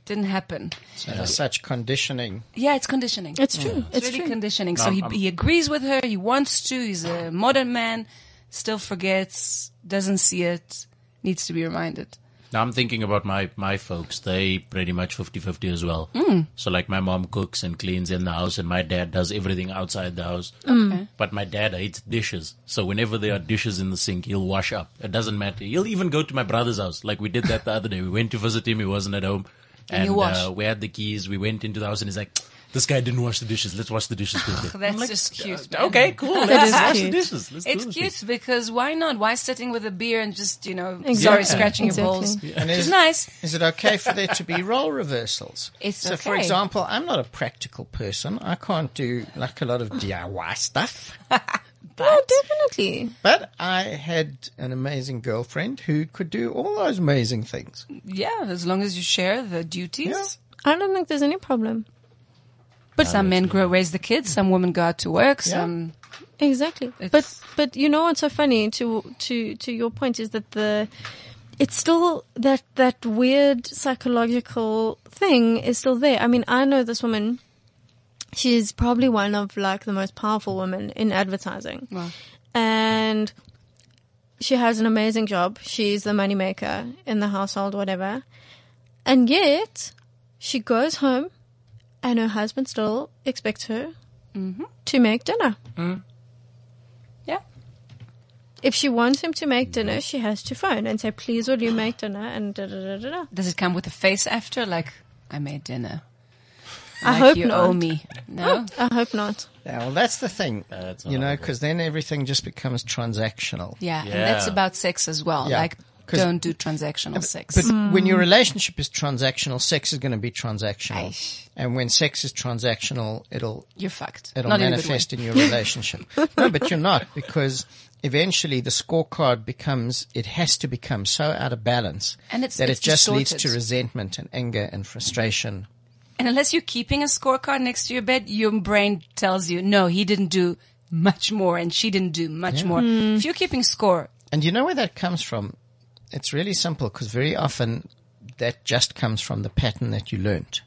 didn't happen. So there's such conditioning. Yeah, it's conditioning. It's true. It's, It's really true. conditioning. So Um, he, he agrees with her. He wants to. He's a modern man. Still forgets. Doesn't see it. Needs to be reminded. Now I'm thinking about my, my folks. They pretty much 50-50 as well. So like my mom cooks and cleans in the house and my dad does everything outside the house. Okay. But my dad hates dishes. So whenever there are dishes in the sink, he'll wash up. It doesn't matter. He'll even go to my brother's house. Like we did that the other day. We went to visit him. He wasn't at home. And you wash. Uh, we had the keys. We went into the house and he's like, this guy didn't wash the dishes. Let's wash the dishes quickly. That's just cute. Uh, man. okay, cool. Let's wash cute. the dishes. Let's It's this. cute because why not? Why sitting with a beer and just, you know, Exactly. sorry, scratching Exactly. your balls? And Which is, is nice. is it okay for there to be <laughs> role reversals? It's so, for example, I'm not a practical person. I can't do like a lot of DIY stuff. <laughs> Oh, definitely. But I had an amazing girlfriend who could do all those amazing things. Yeah, as long as you share the duties. Yeah. I don't think there's any problem. But some men grow, raise the kids. Some women go out to work. Some, Exactly. It's- but but you know what's so funny to to to your point is that the it's still that that weird psychological thing is still there. I mean, I know this woman. She's probably one of like the most powerful women in advertising. Wow. And she has an amazing job. She's the moneymaker in the household, whatever. And yet, she goes home and her husband still expects her mm-hmm. to make dinner. yeah. If she wants him to make dinner, she has to phone and say, please will you make dinner? And da da da da da. Does it come with a face after? Like, I made dinner. I Like hope you not. owe me. No? Oh, I hope not. Yeah, well, that's the thing, uh, That's you know, because then everything just becomes transactional. Yeah, and that's about sex as well. Yeah. Like don't do transactional sex. But when your relationship is transactional, sex is going to be transactional. Aish. And when sex is transactional, it'll You're fucked. it'll Not in a good way. manifest in your relationship. no, but you're not because eventually the scorecard becomes it has to become so out of balance And it's- that it's it just leads to resentment and anger and frustration. And unless you're keeping a scorecard next to your bed, your brain tells you, no, he didn't do much more and she didn't do much more. Hmm. If you're keeping score, And you know where that comes from? It's really simple because very often that just comes from the pattern that you learnt.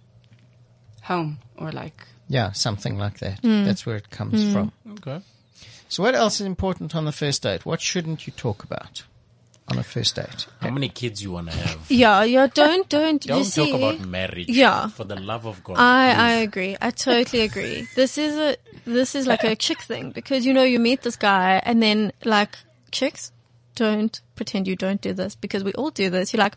home or like, Yeah, something like that. Hmm. That's where it comes hmm. from. Okay. So what else is important on the first date? What shouldn't you talk about on a first date? How many kids you want to have? <laughs> Yeah, yeah. Don't, don't. you Don't see, talk about marriage. Yeah. For the love of God. I, I agree. I totally agree. This is a this is like a chick thing because you know you meet this guy and then like chicks don't pretend you don't do this because we all do this. You're like,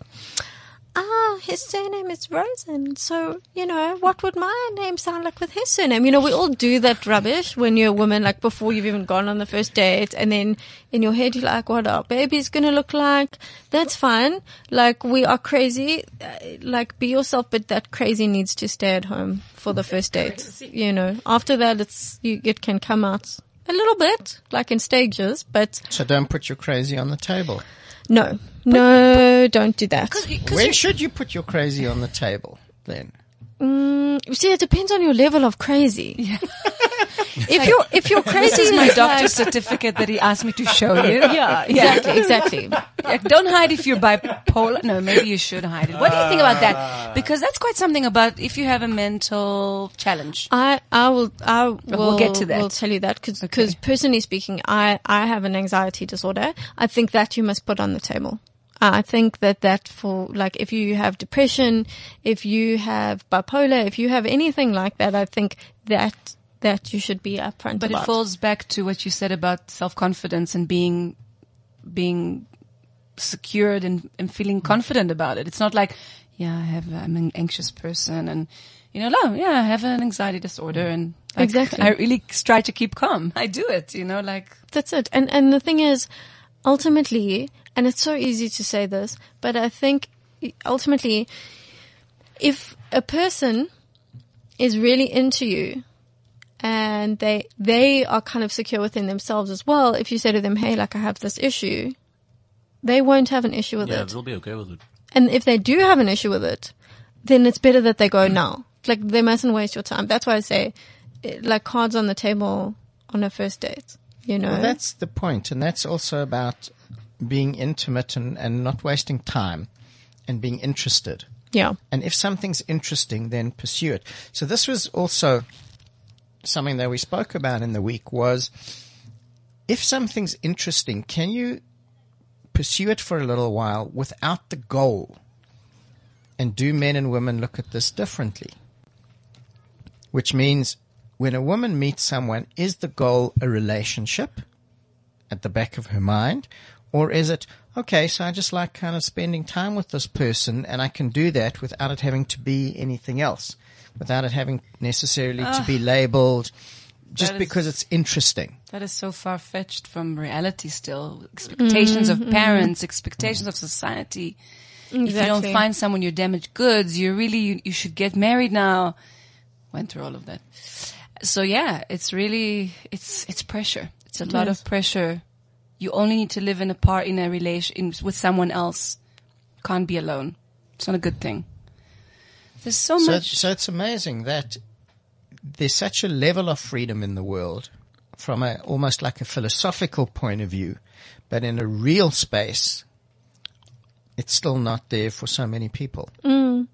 ah, his surname is Rosen, so you know what would my name sound like with his surname? You know we all do that rubbish when you're a woman, like before you've even gone on the first date, and then in your head you're like, what our baby's gonna look like? That's fine. Like we are crazy. Uh, Like be yourself, but that crazy needs to stay at home for the first date. You know, after that it's you, it can come out a little bit, like in stages, but So don't put your crazy on the table. no, no, don't do that. When should you put your crazy on the table then? You See, it depends on your level of crazy. <laughs> if you're if you're crazy, <laughs> this is my like- doctor's certificate that he asked me to show you. <laughs> Yeah, exactly, exactly. Like, don't hide if you're bipolar. No, maybe you should hide it. What do you think about that? Ah. Because that's quite something about if you have a mental challenge. I I will I will We'll get to that. We'll tell you that because Okay. personally speaking, I I have an anxiety disorder. I think that you must put on the table. Uh, I think that that for like if you have depression, if you have bipolar, if you have anything like that, I think that that you should be upfront But about. it falls back to what you said about self-confidence and being, being secured and, and feeling mm. confident about it. It's not like, yeah, I have, I'm an anxious person and, you know, no, yeah, I have an anxiety disorder and like, Exactly. I really try to keep calm. <laughs> I do it, you know, like, That's it. And and the thing is, ultimately, and it's so easy to say this, but I think ultimately, if a person is really into you and they they are kind of secure within themselves as well, if you say to them, "Hey, like I have this issue," they won't have an issue with Yeah, it. they'll be okay with it. And if they do have an issue with it, then it's better that they go now. Like they mustn't waste your time. That's why I say, eh, like cards on the table on a first date. You know, Well, that's the point, and that's also about being intimate and, and not wasting time and being interested. yeah. And if something's interesting, then pursue it. So this was also something that we spoke about in the week was if something's interesting, can you pursue it for a little while without the goal? And do men and women look at this differently? Which means when a woman meets someone, is the goal a relationship at the back of her mind? Or is it, okay, so I just like kind of spending time with this person and I can do that without it having to be anything else, without it having necessarily to be ah. labeled just That is- because it's interesting. that is so far fetched from reality still. Expectations of mm-hmm. parents, expectations of society. If you don't find someone you're damaged goods, you really, you, you should get married now. Went through all of that. So yeah, it's really, it's, it's pressure. It's a lot Yes. of pressure. You only need to live in a part, in a relation, in, with someone else. Can't be alone. It's not a good thing. There's so, So, much. so it's amazing that there's such a level of freedom in the world from a, almost like a philosophical point of view, but in a real space, it's still not there for so many people. Mm.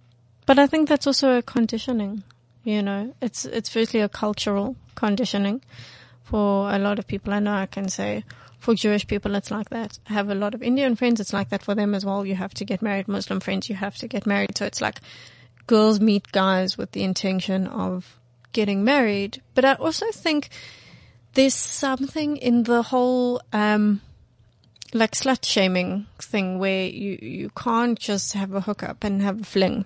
But I think that's also a conditioning. You know, it's it's firstly a cultural conditioning for a lot of people. I know I can say for Jewish people it's like that. I have a lot of Indian friends. It's like that for them as well. You have to get married. Muslim friends, you have to get married. So it's like girls meet guys with the intention of getting married. But I also think there's something in the whole um, like slut shaming thing where you you can't just have a hookup and have a fling.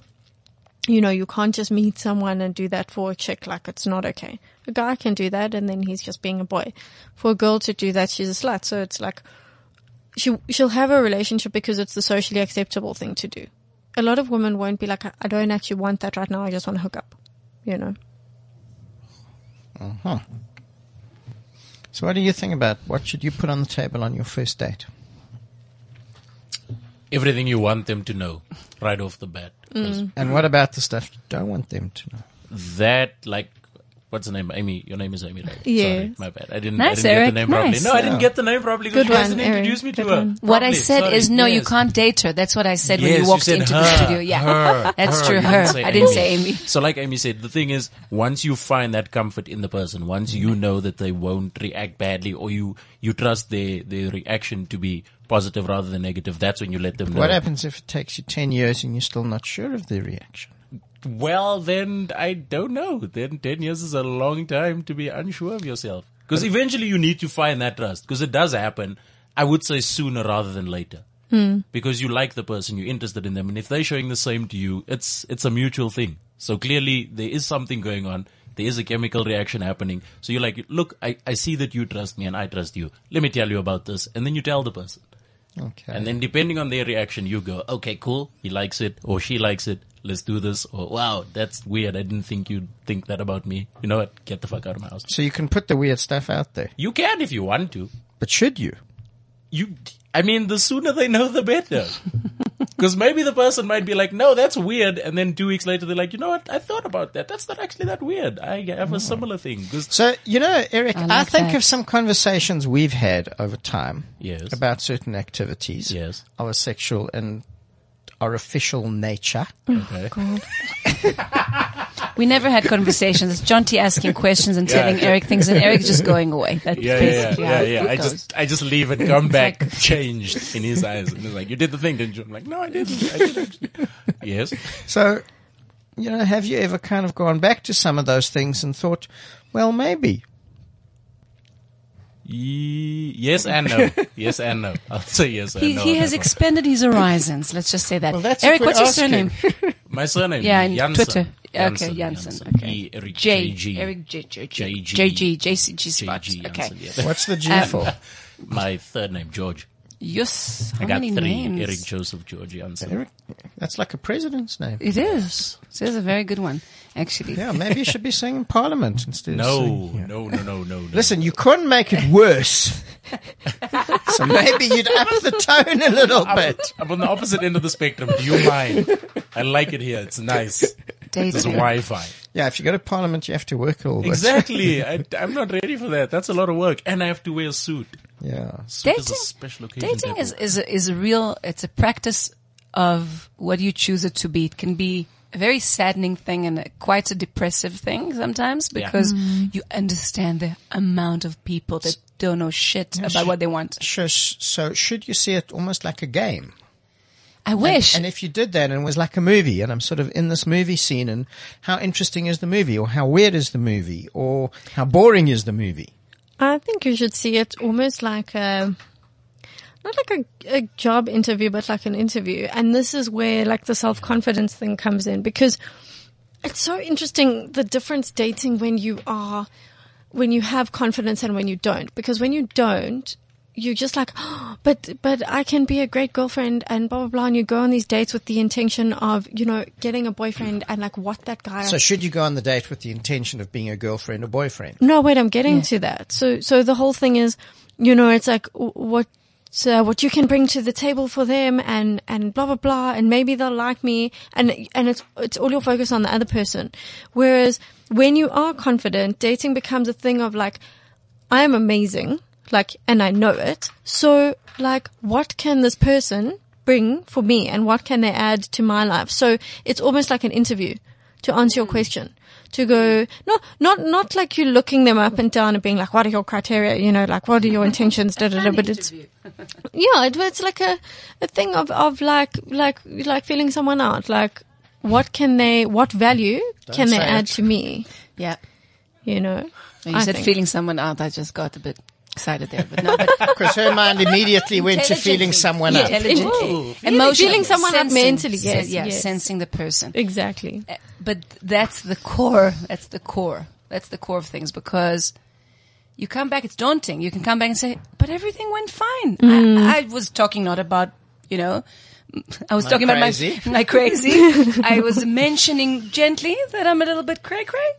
You know, you can't just meet someone and do that for a chick like it's not okay. A guy can do that and then he's just being a boy. For a girl to do that, she's a slut. So it's like, she she'll have a relationship because it's the socially acceptable thing to do. A lot of women won't be like, I, don't actually want that right now. I just want to hook up. You know. Huh. So what do you think about what should you put on the table on your first date? Everything you want them to know right off the bat. Mm. 'Cause And what about the stuff you don't want them to know? That, like, what's the name? Amy. Your name is Amy, right? Yeah. Sorry, my bad. I didn't, Nice, I didn't get the name properly. nice. No, I didn't get the name properly because Good you guys one, didn't Eric. introduce me to Good her. one. What I said Sorry. is no, you can't date her. That's what I said when you walked said into her, the studio. Yeah, her, <laughs> that's her. true. Her. didn't I didn't say Amy. So, like Amy said, the thing is, once you find that comfort in the person, once you know that they won't react badly, or you you trust their their reaction to be positive rather than negative, that's when you let them know. What happens if it takes you 10 years and you're still not sure of the reaction? Well, then I don't know. Then ten years is a long time to be unsure of yourself. Because eventually you need to find that trust. Because it does happen. I would say sooner rather than later. Hmm. Because you like the person, you're interested in them, and if they're showing the same to you, it's it's a mutual thing. So clearly there is something going on. There is a chemical reaction happening. So you're like, look, I, I see that you trust me and I trust you. Let me tell you about this. And then you tell the person. Okay. And then depending on their reaction, you go, okay, cool. He likes it or she likes it. Let's do this. Or wow, that's weird. I didn't think you'd think that about me. You know what? Get the fuck out of my house. so you can put the weird stuff out there. You can if you want to. But should you? You, I mean, the sooner they know, the better. <laughs> Because maybe the person might be like, no, that's weird. And then two weeks later, they're like, you know what? I thought about that. That's not actually that weird. I have a similar thing. So, you know, Eric, I I, think that. of some conversations we've had over time Yes. about certain activities Yes. of a sexual and our official nature. Okay. Oh, <laughs> <laughs> We never had conversations. It's John T asking questions and telling. Eric things, and Eric just going away. That's Yeah, yeah, yeah, yeah, yeah. I just, I just leave and come back like- changed in his eyes. And he's like, you did the thing, didn't you? I'm like, no, I didn't. I did actually. Yes. So, you know, have you ever kind of gone back to some of those things and thought, well, maybe. Ye- Yes and no. Yes and no. I'll say yes and He, no. he has expanded his horizons. Let's just say that. Well, that's Eric, what's your asking. surname? <laughs> My surname. Yeah, in Janssen. Twitter. Janssen, okay, Janssen. Janssen. Okay. E. Eric J. JG. Eric J. J. J. JG. JG. JCG Spot. JG Okay. Janssen, yes. What's the G Um, for? My third name, George. Yes. How I got many three. names? Eric Joseph George Janssen. Eric? That's like a president's name. It is. It is a very good one, actually. Yeah, maybe you should be saying Parliament instead of No, saying, yeah. no, no, no, no, no. Listen, you couldn't make it worse. <laughs> so maybe you'd up the tone a little I'm, bit. I'm on the opposite end of the spectrum. Do you mind? I like it here. It's nice. Dating. There's Wi-Fi. Yeah, if you go to Parliament, you have to work all. little bit. Exactly. I, I'm not ready for that. That's a lot of work, and I have to wear a suit. Yeah. Suit is a Dating- special occasion. Dating people. is, is, a, is a real, it's a practice of what you choose it to be. It can be a very saddening thing and a, quite a depressive thing sometimes Yeah. because mm. you understand the amount of people that don't know shit about what they want. So, so should you see it almost like a game? I wish. And if you did that and it was like a movie and I'm sort of in this movie scene and how interesting is the movie or how weird is the movie or how boring is the movie? I think you should see it almost like a, not like a, a job interview, but like an interview. And this is where like the self-confidence thing comes in because it's so interesting the difference dating when you are, when you have confidence and when you don't. Because when you don't, you're just like, oh, <gasps> but, but I can be a great girlfriend and blah, blah, blah. And you go on these dates with the intention of, you know, getting a boyfriend and like what that guy So should you go on the date with the intention of being a girlfriend or boyfriend? no, wait, I'm getting to that. So, so the whole thing is, you know, it's like what, uh, what you can bring to the table for them and, and blah, blah, blah. And maybe they'll like me. And, and it's, it's all your focus on the other person. Whereas when you are confident, dating becomes a thing of like, I am amazing. Like, and I know it. So like, what can this person bring for me and what can they add to my life? So it's almost like an interview to answer your question. To go, no, not, not like you looking them up and down and being like, what are your criteria? You know, like, what are your intentions? Da, da, da, but it's, <laughs> yeah, it, it's like a, a thing of, of like, like, like feeling someone out. Like, what can they, what value can they add it. to me? yeah. You know? When you I said think. feeling someone out, I just got a bit excited there. But <laughs> no, Because her mind immediately went to feeling someone up. intelligently, feeling- emotionally, feeling someone up mentally, yes, sen- yeah, yes. sensing the person. Exactly. Uh, but that's the core. That's the core. That's the core of things because you come back. It's daunting. You can come back and say, "But but everything went fine. Mm. I, I was talking not about, you know, I was Like talking crazy. about my, <laughs> my crazy. <laughs> I was mentioning gently that I'm a little bit cray cray.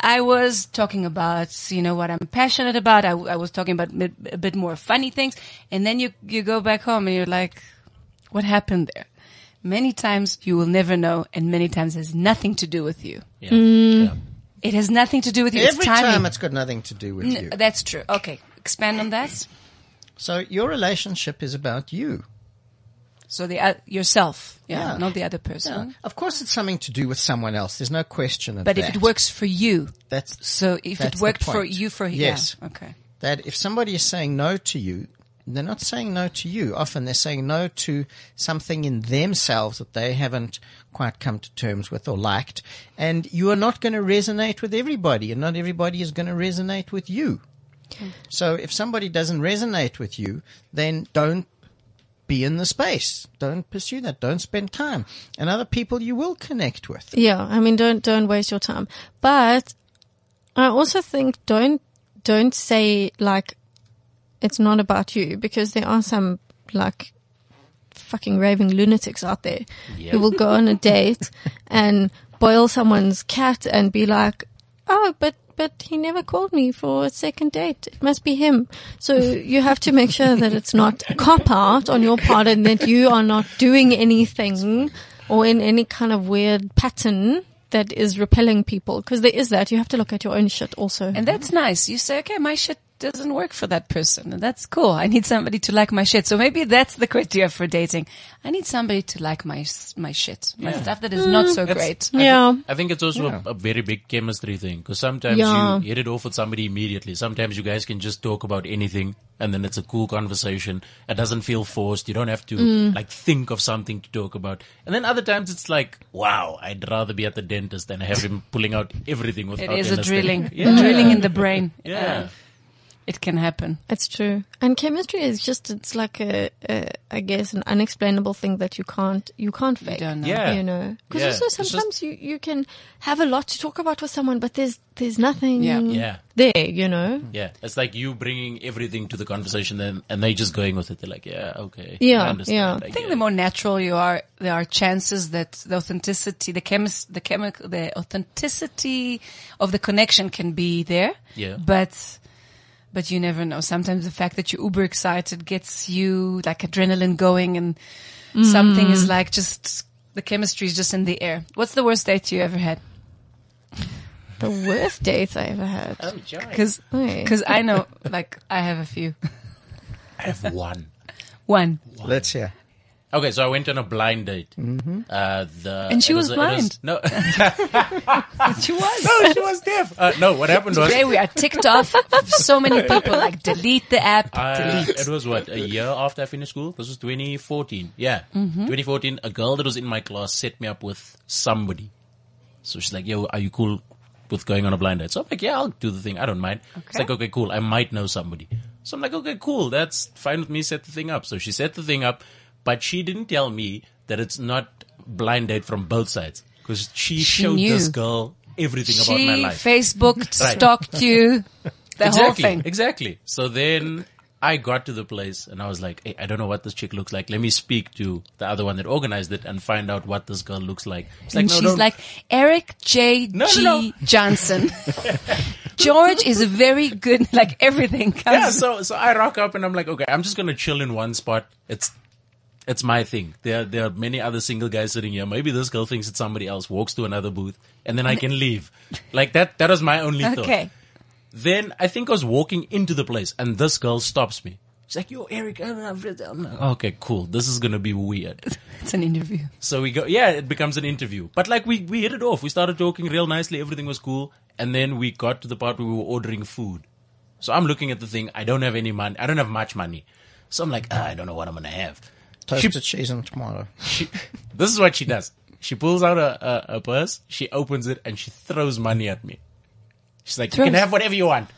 I was talking about, you know, what I'm passionate about. I, I was talking about mi- a bit more funny things. And then you, you go back home and you're like, what happened there? Many times you will never know and many times it has nothing to do with you. Yeah. Mm. yeah. It has nothing to do with you. Every timing. time it's got nothing to do with you. That's true. Okay. Expand on that. So your relationship is about you. So the uh, yourself, yeah, Yeah. not the other person. Yeah. Of course, it's something to do with someone else. There's no question of But that. But if it works for you, that's so if That's it worked for you, for Yes. yeah, okay, that if somebody is saying no to you, they're not saying no to you. Often they're saying no to something in themselves that they haven't quite come to terms with or liked. And you are not going to resonate with everybody and not everybody is going to resonate with you. So if somebody doesn't resonate with you, then don't be in the space. Don't pursue that. Don't spend time. And other people you will connect with. Yeah, I mean, don't don't waste your time. But I also think don't don't say like it's not about you because there are some like fucking raving lunatics out there who will go on a <laughs> date and boil someone's cat and be like, oh, but but he never called me for a second date. It must be him. So you have to make sure that it's not a cop out on your part and that you are not doing anything or in any kind of weird pattern that is repelling people. Cause there is that. You have to look at your own shit also. and that's nice. You say, okay, my shit doesn't work for that person, and that's cool. I need somebody to like my shit. So maybe that's the criteria for dating. I need somebody to like my my shit, my stuff that is not so great. yeah. I think it's also a, a very big chemistry thing because sometimes Yeah. you hit it off with somebody immediately. Sometimes you guys can just talk about anything and then it's a cool conversation. It doesn't feel forced. You don't have to Mm. like think of something to talk about. And then other times it's like, wow, I'd rather be at the dentist than have him pulling out everything It without is a drilling, <laughs> Yeah. drilling in the brain. Yeah. It can happen. It's true. And chemistry is just, it's like a, a I guess, an unexplainable thing that you can't, you can't fake. don't know. Yeah. You know? Because Yeah. also It's just- sometimes you, you can have a lot to talk about with someone, but there's, there's nothing Yeah. Yeah. there, you know? Yeah. It's like you bringing everything to the conversation then, and they just going with it. They're like, yeah, okay. Yeah, I understand. yeah. I I think get the more natural you are, there are chances that the authenticity, the chemist, the chemical, the authenticity of the connection can be there. Yeah. But, but you never know. Sometimes the fact that you're uber excited gets you like adrenaline going and something is mm. like just, the chemistry is just in the air. What's the worst date you ever had? The worst dates I ever had. Oh. Cause, cause I know, like, I have a few. I have one. One. Let's hear. Okay, so I went on a blind date. Mm-hmm. Uh, the, And she was it blind. no, <laughs> She was. no, she was deaf. Uh, no, what happened was Today we are ticked off. So many people like delete the app, uh, delete. it was what a year after I finished school. This was 2014. Yeah, Mm-hmm. 2014. A girl that was in my class set me up with somebody. So she's like, "Yo, are you cool with going on a blind date?" So I'm like, "Yeah, I'll do the thing. I don't mind." Okay. It's like, "Okay, cool. I might know somebody." So I'm like, "Okay, cool. That's fine with me. Set the thing up." So she set the thing up, but she didn't tell me that it's not blind date from both sides because she, She showed knew. this girl everything about my She life. Facebooked, <laughs> Right. stalked you, <laughs> the whole exactly, thing. Exactly. So then I got to the place and I was like, hey, I don't know what this chick looks like. Let me speak to the other one that organized it and find out what this girl looks like. She's and no, she's don't- like, Eric J. No, G. no. Johnson. <laughs> George is a very good, like everything comes. yeah. So so I rock up and I'm like, okay, I'm just gonna chill in one spot. It's it's my thing. There there are many other single guys sitting here. Maybe this girl thinks it's somebody else. Walks to another booth and then I can leave. Like that. That was my only thought. okay. Then I think I was walking into the place and this girl stops me. She's like, yo, Eric. Okay, cool. This is gonna be weird. <laughs> It's an interview. So we go, yeah, it becomes an interview. But like we, we hit it off. We started talking real nicely. Everything was cool. And then we got to the part where we were ordering food. So I'm looking at the thing. I don't have any money. I don't have much money. So I'm like, ah, I don't know what I'm going to have. She, Toasted cheese and tomato. she, this is what she does. She pulls out a, a, a purse. She opens it and she throws money at me. She's like, you can have whatever you want.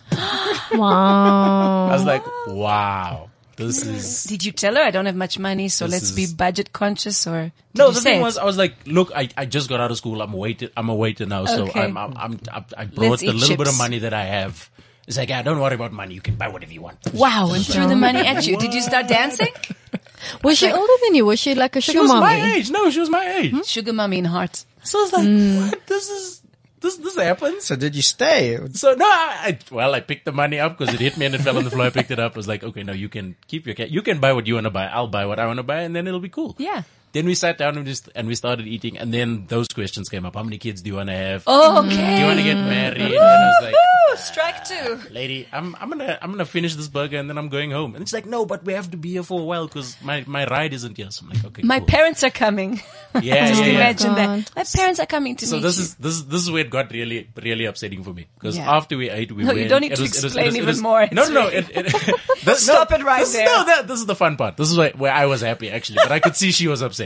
Wow. <gasps> I was like, wow, this is. Did you tell her I don't have much money, so let's be budget conscious or? No, the say thing it? was, I was like, look, I, I just got out of school. I'm a waiter. I'm a waiter now, so I'm, I'm, I'm I brought Let's the eat little bit of money that I have, He's like, yeah, don't worry about money. You can buy whatever you want. Wow, and threw the money at you. Did you start dancing? <laughs> Was she older than you? Was she like a sugar She sugar was my age. No, she was my age. Sugar mommy in heart. So I was like, Hmm. what? This is, this, this happens? So did you stay? So no, I, I well, I picked the money up because it hit me and it fell on the floor. I picked it up. I was like, okay, no, you can keep your cat. You can buy what you want to buy. I'll buy what I want to buy, and then it'll be cool. Yeah. Then we sat down and just and we started eating, and then those questions came up: How many kids do you want to have? Oh, Do you want to get married? And I was like, Woo, strike two. Ah, lady, I'm I'm gonna I'm gonna finish this burger and then I'm going home. And it's like, no, but we have to be here for a while because my my ride isn't here. So I'm like, okay, My cool. parents are coming. yeah, <laughs> Just yeah, yeah. imagine oh, God. that. My parents are coming to me. So meet this you. is this is this is where it got really really upsetting for me because Yeah. after we ate, we No, you don't need to was- it was- it explain was- even was- more. No, no, really- it, it, <laughs> this, Stop no, it right this, there. No, that, this is the fun part. This is where, where I was happy actually, but I could see she was upset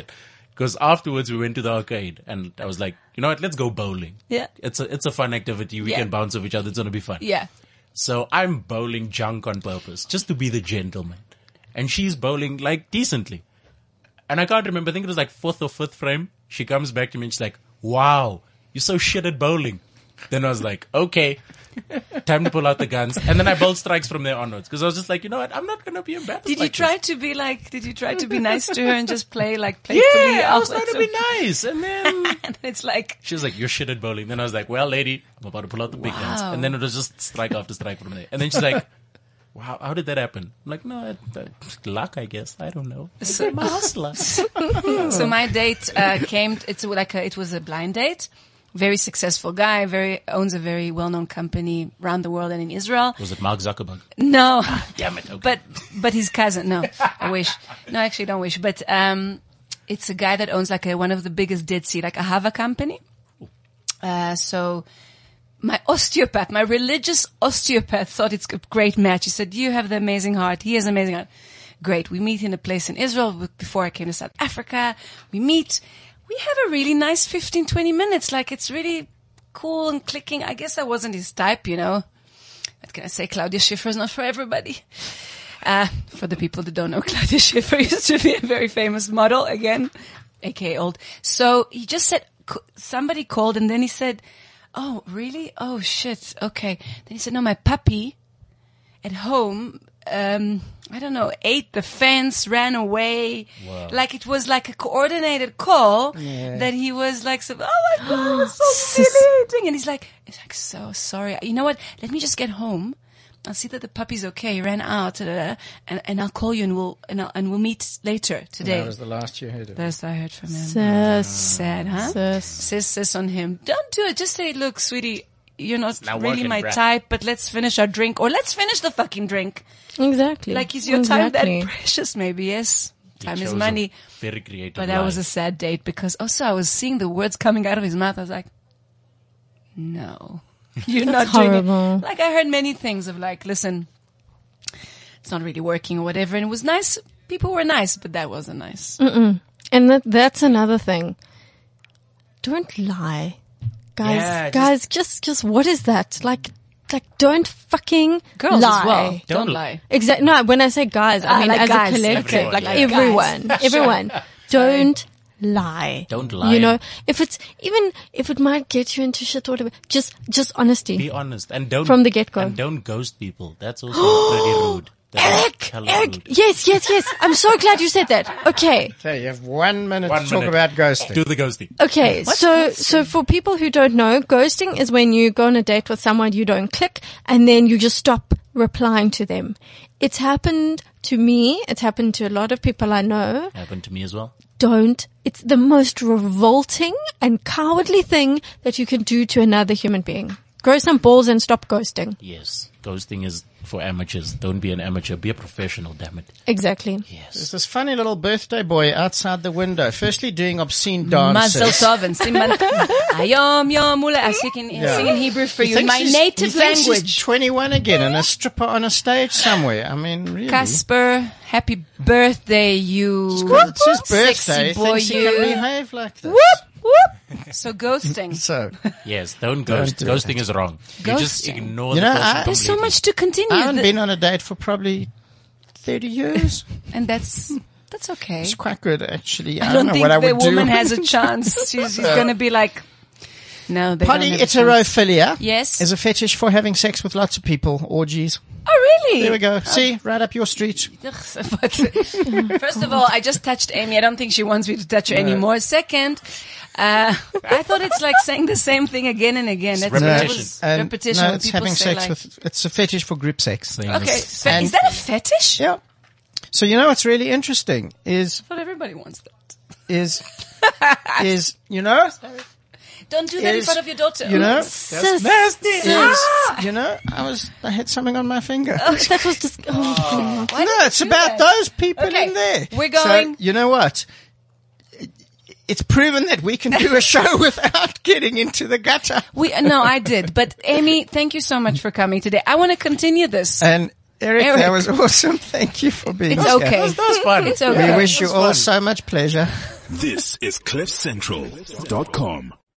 because afterwards we went to the arcade and I was like, you know what? Let's go bowling. Yeah. it's a it's a fun activity. We Yeah. can bounce off each other. It's gonna be fun. Yeah. So I'm bowling junk on purpose just to be the gentleman. And she's bowling like decently. And I can't remember, I think it was like fourth or fifth frame. She comes back to me and she's like, wow, you're so shit at bowling. Then I was like, okay, <laughs> time to pull out the guns. And then I bowled strikes from there onwards because I was just like, you know what? I'm not going to be embarrassed. Did you try this. to be like, did you try to be nice to her and just play like <laughs> playfully? Yeah, I was trying to be nice. And then <laughs> And it's like, she was like, you're shit at bowling. Then I was like, well, lady, I'm about to pull out the big guns. And then it was just strike after strike from there. And then she's like, wow, how did that happen? I'm like, no, uh, luck, I guess. I don't know. So- I'm a hustler. so my date uh, came. It's like a, it was a blind date. Very successful guy. Very owns a very well known company around the world and in Israel. Was it Mark Zuckerberg? No, Damn it. Okay. but but his cousin. No, I wish. No, actually, don't wish. But um, it's a guy that owns like a, one of the biggest Dead Sea, like Ahava company. Uh, so my osteopath, my religious osteopath thought it's a great match. He said, you have the amazing heart. He has amazing heart. Great. We meet in a place in Israel before I came to South Africa. We meet. We have a really nice 15, 20 minutes. Like it's really cool and clicking. I guess I wasn't his type, you know. What can I say? Claudia Schiffer is not for everybody. Uh, for the people that don't know, <laughs> Claudia Schiffer used to be a very famous model again, aka old. So he just said, somebody called and then he said, Oh, really? Oh shit. Okay. Then he said, no, my puppy at home, um, I don't know, ate the fence, ran away. Like it was like a coordinated call that he was like, so, oh my God, it was so <gasps> humiliating. And he's like, he's like, so sorry. You know what? Let me just get home. I'll see that the puppy's okay. He ran out, da, da, da, and, and I'll call you and we'll, and, I'll, and we'll meet later today. That was the last you heard of. it. That's I heard from him. Sis. Sad, huh? Sis. Sis, sis on him. Don't do it. Just say, look, sweetie, you're not not really my bruh. type, but let's finish our drink or let's finish the fucking drink. Exactly. Like, is your exactly. time that precious? Maybe, yes. He Time is money. Very creative. But that was a sad date because oh, also I was seeing the words coming out of his mouth. I was like, no, <laughs> you're not doing horrible. it. Like I heard many things of like, listen, it's not really working or whatever. And it was nice. People were nice, but that wasn't nice. And that, that's another thing. Don't lie. Guys, Yeah, just- guys, just, just, what is that? Like, like, don't fucking Girls lie. as well. Don't, Don't lie. Exactly. No, when I say guys, I Ah, mean like as guys. a collective, Everyone, like yeah. everyone, Guys. everyone. <laughs> Don't lie. Don't lie. You know, if it's even if it might get you into shit or whatever, just just honesty. Be honest and don't From the get-go. And don't ghost people. That's also pretty <gasps> rude. That is Eric, Eric, rude. yes, yes, yes. I'm so glad you said that. Okay, Okay, you have one minute One to talk minute. about ghosting. Do the ghosting. okay. So, so for people who don't know, ghosting is when you go on a date with someone you don't click, and then you just stop replying to them. It's happened to me. It's happened to a lot of people I know. Happened to me as well. don't. It's the most revolting and cowardly thing that you can do to another human being. Grow some balls and stop ghosting. Yes. Ghosting is for amateurs. Don't be an amateur. Be a professional, damn it. Exactly. There's Yes. this funny little birthday boy outside the window, firstly doing obscene dances. Mazel tov and siman. <laughs> Ayom yom ula. I sing in, Yeah. sing in Hebrew for you, thinks my he's- native he language. He's 21 again and a stripper on a stage somewhere. I mean, really. Casper, happy birthday, you It's his birthday. sexy He boy, thinks he can you. behave like this. So ghosting. <laughs> So, Yes. Don't ghost. do Ghosting is wrong. You just Ghosting. ignore You the know, person I- There's so completely. much to continue, I haven't The- been on a date for probably 30 years. <laughs> and that's that's okay. It's quite good, actually. I, I don't know think what I the would woman do. has a <laughs> chance. She's, she's going to be like, No, they don't have a chance. Polyiterophilia Yes. is a fetish for having sex with lots of people, oh, orgies. Oh, really? There we go. See, right up your street. Ugh, but- First of all, I just touched Amy. I don't think she wants me to touch her anymore. Second, uh, I thought it's like saying the same thing again and again. That's repetition. that was And repetition. no, it's having sex like- with. It's a fetish for group sex. Okay, fe- And- is that a fetish? Yeah. So you know what's really interesting is I thought everybody wants that. is <laughs> is you know Don't do that in front of your daughter. you know Sis. is you know I was I had something on my finger. Oh, That was just. Oh, God. Why no, it's about that? those people Okay, in there. we're So, going- you know what? It's proven that we can do a show <laughs> without getting into the gutter. We no, I did. But Amy, thank you so much for coming today. I want to continue this. And Eric, Eric. that was awesome. Thank you for being here. It's here. okay. That was fun. It's okay. We wish you all so much pleasure. This is CliffCentral.com.